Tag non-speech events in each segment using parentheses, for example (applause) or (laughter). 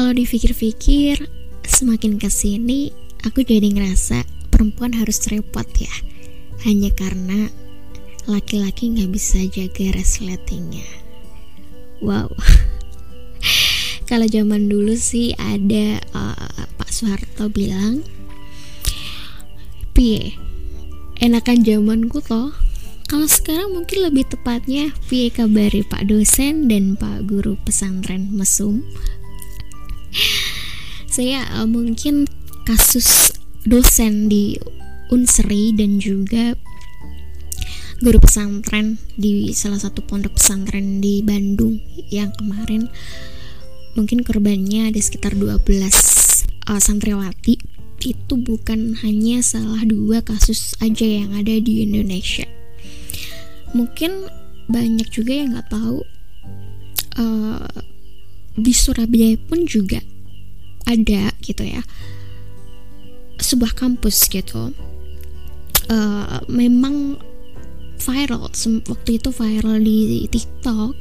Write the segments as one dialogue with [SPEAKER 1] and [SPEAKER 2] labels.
[SPEAKER 1] kalau dipikir-pikir semakin ke sini aku jadi ngerasa perempuan harus repot ya. Hanya karena laki-laki nggak bisa jaga resletingnya. Wow. (laughs) Kalau zaman dulu sih ada uh, Pak Soeharto bilang piye enakan zamanku toh. Kalau sekarang mungkin lebih tepatnya piye kabari Pak dosen dan Pak guru pesantren mesum saya uh, mungkin kasus dosen di Unsri dan juga guru pesantren di salah satu pondok pesantren di Bandung yang kemarin mungkin korbannya ada sekitar 12 uh, santriwati. Itu bukan hanya salah dua kasus aja yang ada di Indonesia. Mungkin banyak juga yang nggak tahu uh, di Surabaya pun juga ada gitu ya. Sebuah kampus gitu. Uh, memang viral waktu itu viral di TikTok.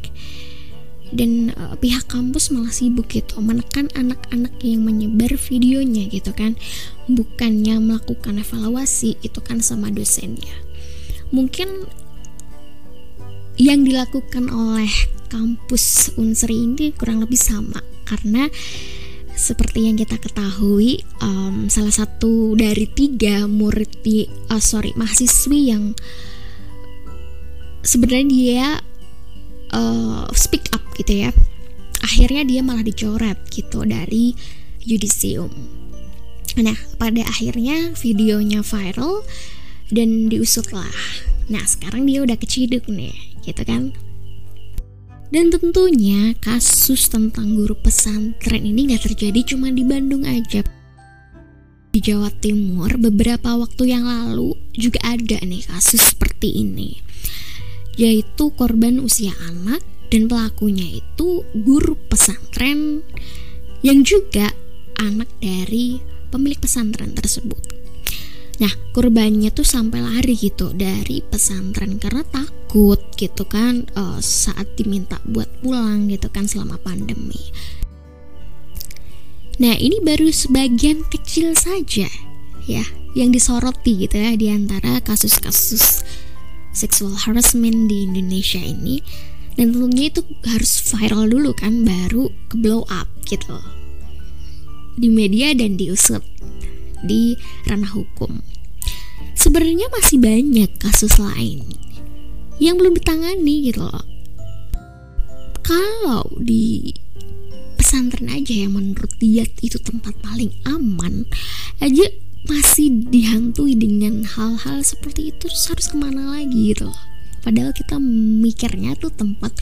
[SPEAKER 1] Dan uh, pihak kampus malah sibuk gitu menekan anak-anak yang menyebar videonya gitu kan. Bukannya melakukan evaluasi itu kan sama dosennya. Mungkin yang dilakukan oleh kampus Unsri ini kurang lebih sama karena seperti yang kita ketahui um, salah satu dari tiga murid di uh, sorry mahasiswi yang sebenarnya dia uh, speak up gitu ya. Akhirnya dia malah dicoret gitu dari yudisium. Nah pada akhirnya videonya viral dan diusut lah nah sekarang dia udah keciduk nih gitu kan dan tentunya kasus tentang guru pesantren ini gak terjadi cuma di Bandung aja. Di Jawa Timur beberapa waktu yang lalu juga ada nih kasus seperti ini. Yaitu korban usia anak dan pelakunya itu guru pesantren yang juga anak dari pemilik pesantren tersebut Nah, korbannya tuh sampai lari gitu dari pesantren karena takut gitu kan uh, saat diminta buat pulang gitu kan selama pandemi. Nah, ini baru sebagian kecil saja ya yang disoroti gitu ya di antara kasus-kasus sexual harassment di Indonesia ini. Dan tentunya itu harus viral dulu kan baru ke blow up gitu. Di media dan diusut di ranah hukum. Sebenarnya masih banyak kasus lain yang belum ditangani gitu loh. Kalau di pesantren aja yang menurut dia itu tempat paling aman aja masih dihantui dengan hal-hal seperti itu terus harus ke mana lagi gitu loh padahal kita mikirnya tuh tempat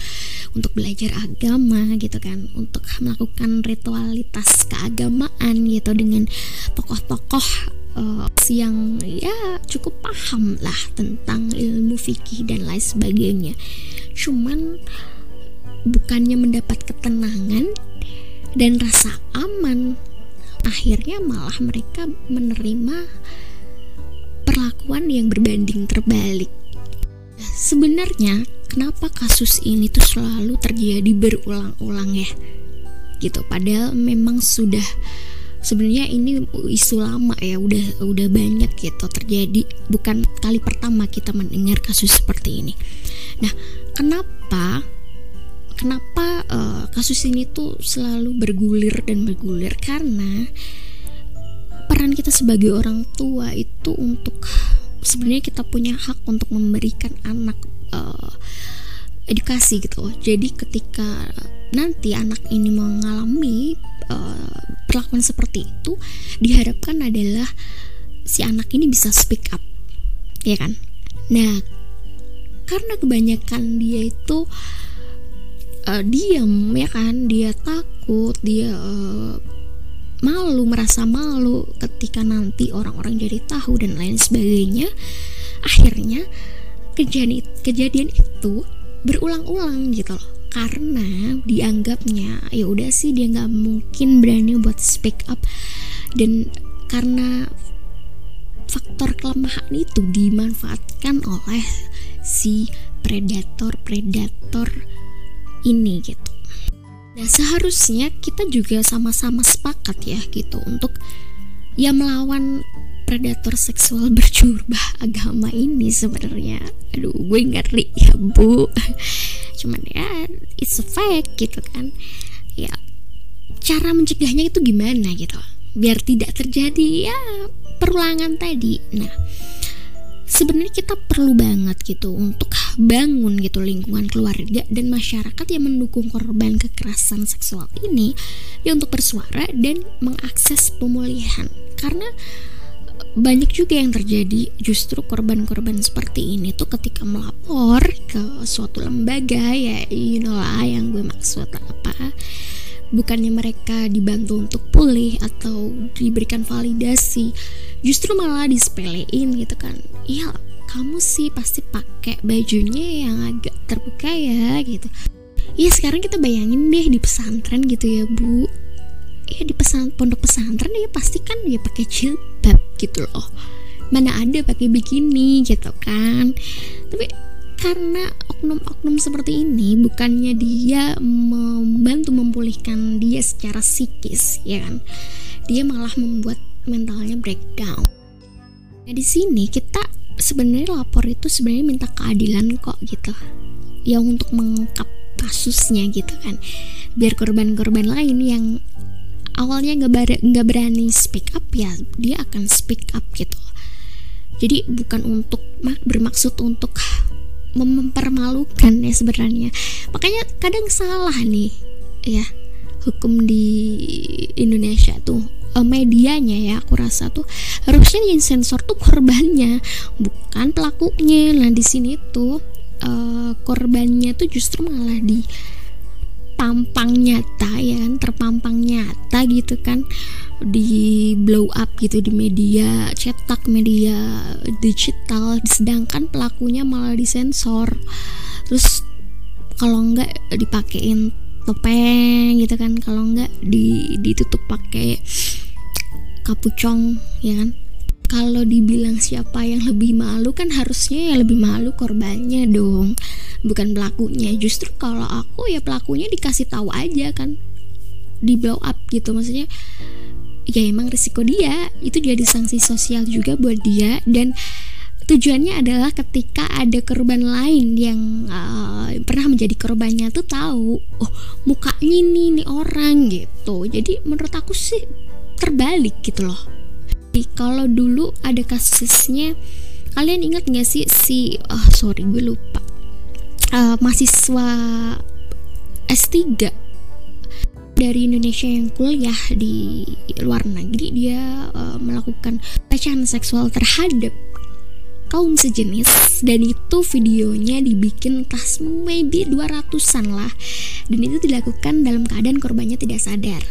[SPEAKER 1] untuk belajar agama gitu kan untuk melakukan ritualitas keagamaan gitu dengan tokoh-tokoh uh, yang ya cukup paham lah tentang ilmu fikih dan lain sebagainya. Cuman bukannya mendapat ketenangan dan rasa aman akhirnya malah mereka menerima perlakuan yang berbanding terbalik. Sebenarnya kenapa kasus ini tuh selalu terjadi berulang-ulang ya? Gitu padahal memang sudah sebenarnya ini isu lama ya udah udah banyak gitu terjadi. Bukan kali pertama kita mendengar kasus seperti ini. Nah kenapa kenapa uh, kasus ini tuh selalu bergulir dan bergulir? Karena peran kita sebagai orang tua itu untuk sebenarnya kita punya hak untuk memberikan anak uh, edukasi gitu loh. Jadi ketika nanti anak ini mengalami uh, perlakuan seperti itu, diharapkan adalah si anak ini bisa speak up, ya kan? Nah, karena kebanyakan dia itu uh, diam, ya kan? Dia takut, dia uh, malu merasa malu ketika nanti orang-orang jadi tahu dan lain sebagainya akhirnya kejadian kejadian itu berulang-ulang gitu loh. Karena dianggapnya ya udah sih dia nggak mungkin berani buat speak up. Dan karena faktor kelemahan itu dimanfaatkan oleh si predator predator ini gitu. Nah seharusnya kita juga sama-sama sepakat ya gitu untuk ya melawan predator seksual berjubah agama ini sebenarnya. Aduh gue ngeri ya bu. Cuman ya it's a fact gitu kan. Ya cara mencegahnya itu gimana gitu biar tidak terjadi ya perulangan tadi. Nah sebenarnya kita perlu banget gitu untuk bangun gitu lingkungan keluarga dan masyarakat yang mendukung korban kekerasan seksual ini ya untuk bersuara dan mengakses pemulihan karena banyak juga yang terjadi justru korban-korban seperti ini tuh ketika melapor ke suatu lembaga ya you know lah yang gue maksud apa. Bukannya mereka dibantu untuk pulih atau diberikan validasi justru malah disepelein gitu kan. Iya kamu sih pasti pakai bajunya yang agak terbuka ya gitu. Ya sekarang kita bayangin deh di pesantren gitu ya bu ya di pesan pondok pesantren ya pasti kan ya pakai jilbab gitu loh. Mana ada pakai bikini gitu kan. Tapi karena oknum-oknum seperti ini bukannya dia membantu memulihkan dia secara psikis ya kan. Dia malah membuat mentalnya breakdown. Nah di sini kita sebenarnya lapor itu sebenarnya minta keadilan kok gitu. Yang untuk mengungkap kasusnya gitu kan. Biar korban-korban lain yang awalnya nggak nggak berani speak up ya dia akan speak up gitu. Jadi bukan untuk bermaksud untuk mempermalukan ya sebenarnya. Makanya kadang salah nih ya hukum di Indonesia tuh eh, medianya ya aku rasa tuh harusnya yang sensor tuh korbannya bukan pelakunya. Nah di sini tuh uh, korbannya tuh justru malah di pampang nyata ya kan terpampang gitu kan di blow up gitu di media cetak media digital sedangkan pelakunya malah disensor. Terus kalau enggak dipakein topeng gitu kan kalau enggak di ditutup pakai kapucong ya kan? Kalau dibilang siapa yang lebih malu kan harusnya yang lebih malu korbannya dong bukan pelakunya. Justru kalau aku ya pelakunya dikasih tahu aja kan di blow up gitu. Maksudnya ya emang risiko dia. Itu jadi sanksi sosial juga buat dia. Dan tujuannya adalah ketika ada korban lain yang uh, pernah menjadi korbannya tuh tahu oh mukanya ini nih orang gitu. Jadi menurut aku sih terbalik gitu loh. Jadi, kalau dulu ada kasusnya kalian ingat nggak sih si oh sorry gue lupa. Uh, mahasiswa S3 dari Indonesia yang kuliah di luar negeri dia uh, melakukan pelecehan seksual terhadap kaum sejenis. Dan itu videonya dibikin tas maybe 200an lah. Dan itu dilakukan dalam keadaan korbannya tidak sadar.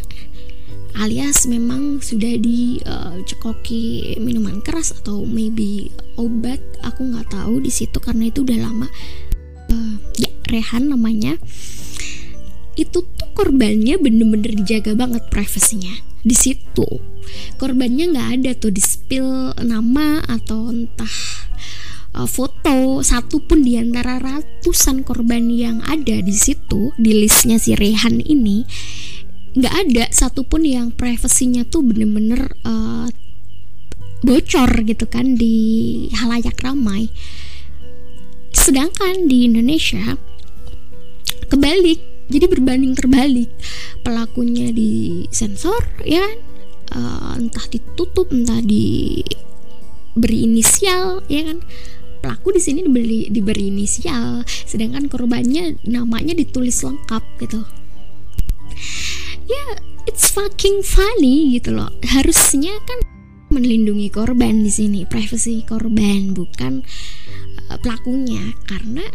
[SPEAKER 1] Alias memang sudah dicekoki uh, minuman keras atau maybe obat aku nggak tahu di situ karena itu udah lama. Uh, ya Rehan namanya itu tuh korbannya bener-bener dijaga banget privasinya. Di situ korbannya nggak ada tuh di spill nama atau entah uh, foto satu pun di antara ratusan korban yang ada di situ di listnya si Rehan ini nggak ada satupun yang privasinya tuh bener-bener uh, bocor gitu kan di halayak ramai. Sedangkan di Indonesia kebalik jadi berbanding terbalik. Pelakunya di sensor ya kan? Uh, entah ditutup entah di beri inisial ya kan? Pelaku di sini diberi diberi inisial sedangkan korbannya namanya ditulis lengkap gitu. Ya yeah, it's fucking funny gitu loh. Harusnya kan melindungi korban di sini privacy korban bukan uh, pelakunya. Karena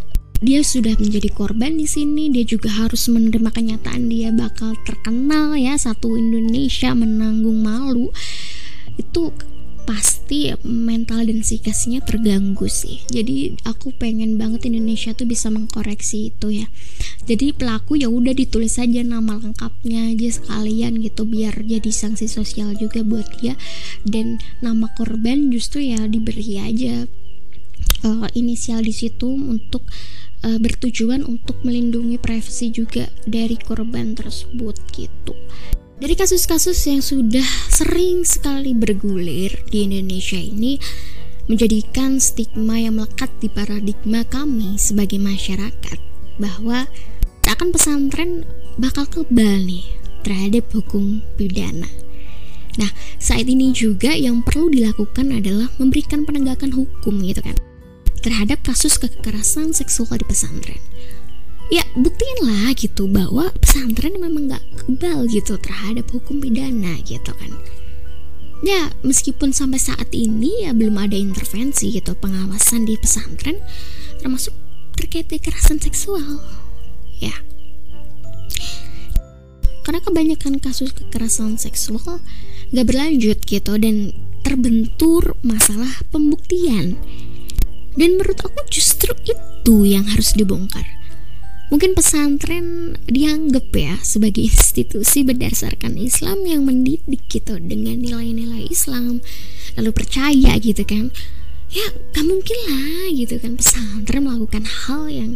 [SPEAKER 1] dia sudah menjadi korban di sini dia juga harus menerima kenyataan dia bakal terkenal ya satu Indonesia menanggung malu. Itu pasti mental dan psikisnya terganggu sih. Jadi aku pengen banget Indonesia tuh bisa mengkoreksi itu ya. Jadi pelaku ya udah ditulis saja nama lengkapnya aja sekalian gitu biar jadi sanksi sosial juga buat dia. Dan nama korban justru ya diberi aja uh, inisial di situ untuk bertujuan untuk melindungi privasi juga dari korban tersebut gitu. Dari kasus-kasus yang sudah sering sekali bergulir di Indonesia ini menjadikan stigma yang melekat di paradigma kami sebagai masyarakat bahwa seakan pesantren bakal kebal nih terhadap hukum pidana. Nah, saat ini juga yang perlu dilakukan adalah memberikan penegakan hukum gitu kan terhadap kasus kekerasan seksual di pesantren. Ya, buktiin lah gitu bahwa pesantren memang gak kebal gitu terhadap hukum pidana gitu kan. Ya, meskipun sampai saat ini ya belum ada intervensi gitu pengawasan di pesantren termasuk terkait kekerasan seksual. Ya. Karena kebanyakan kasus kekerasan seksual gak berlanjut gitu dan terbentur masalah pembuktian dan menurut aku justru itu yang harus dibongkar. Mungkin pesantren dianggap ya sebagai (laughs) institusi berdasarkan Islam yang mendidik gitu dengan nilai-nilai Islam lalu percaya gitu kan. Ya gak mungkin lah gitu kan pesantren melakukan hal yang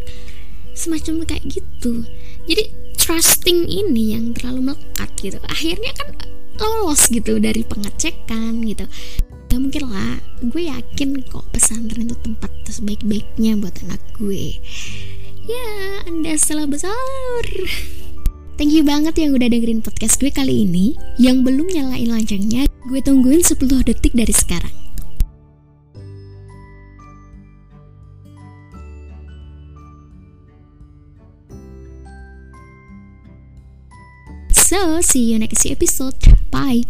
[SPEAKER 1] semacam kayak gitu. Jadi trusting ini yang terlalu melekat gitu. Akhirnya kan lolos gitu dari pengecekan gitu gak mungkin lah. Gue yakin kok pesantren itu tempat sebaik-baiknya buat anak gue. Ya anda salah besar. Thank you banget yang udah dengerin podcast gue kali ini. Yang belum nyalain loncengnya Gue tungguin 10 detik dari sekarang. So, see you next episode. Bye.